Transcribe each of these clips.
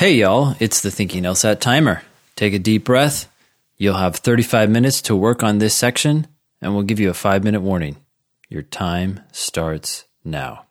Hey, y'all, it's the Thinking LSAT timer. Take a deep breath. You'll have 35 minutes to work on this section, and we'll give you a five minute warning. Your time starts now.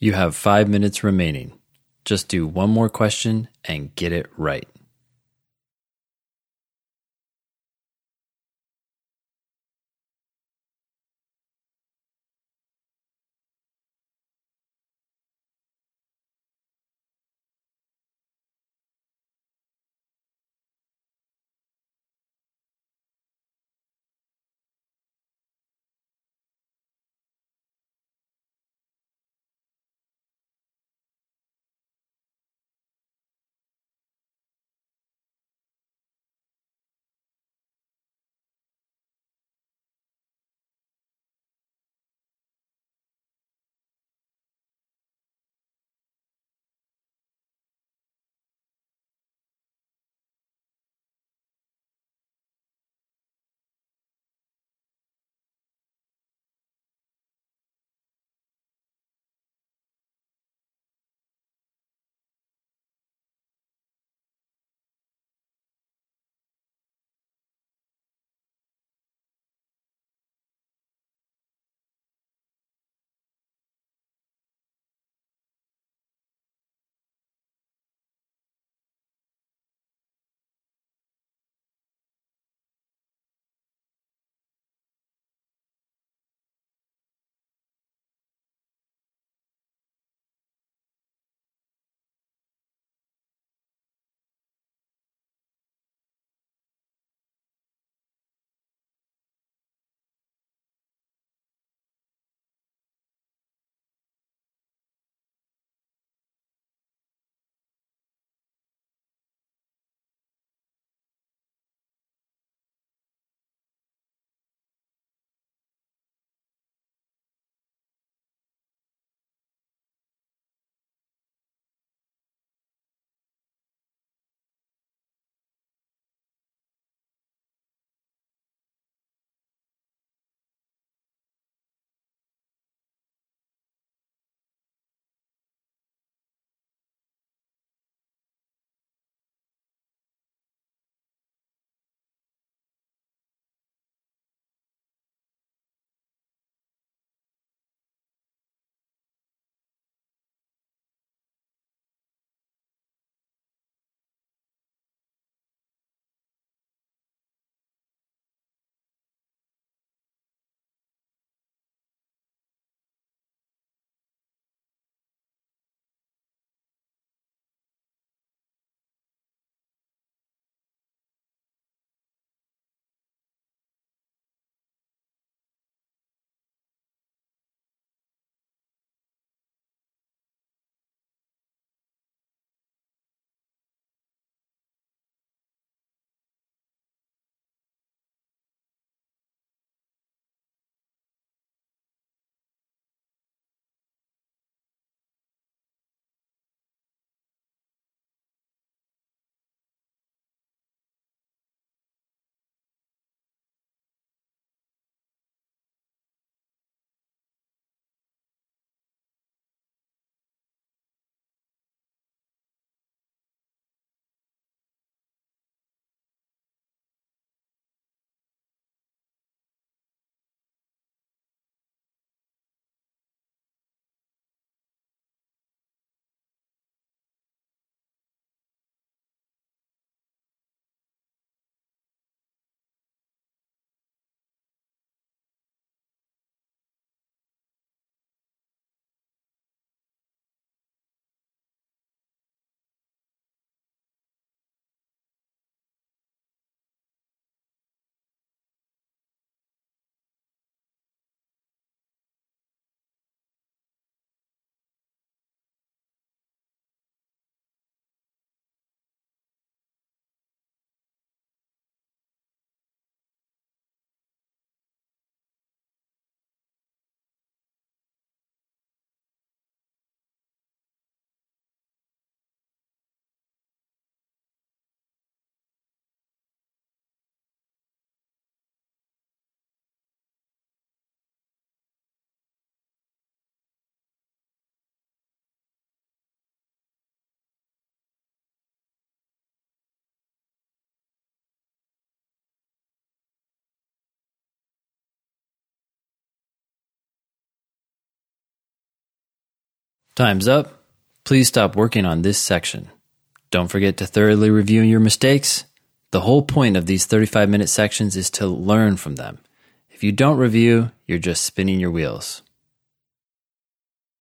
You have five minutes remaining. Just do one more question and get it right. Time's up. Please stop working on this section. Don't forget to thoroughly review your mistakes. The whole point of these 35 minute sections is to learn from them. If you don't review, you're just spinning your wheels.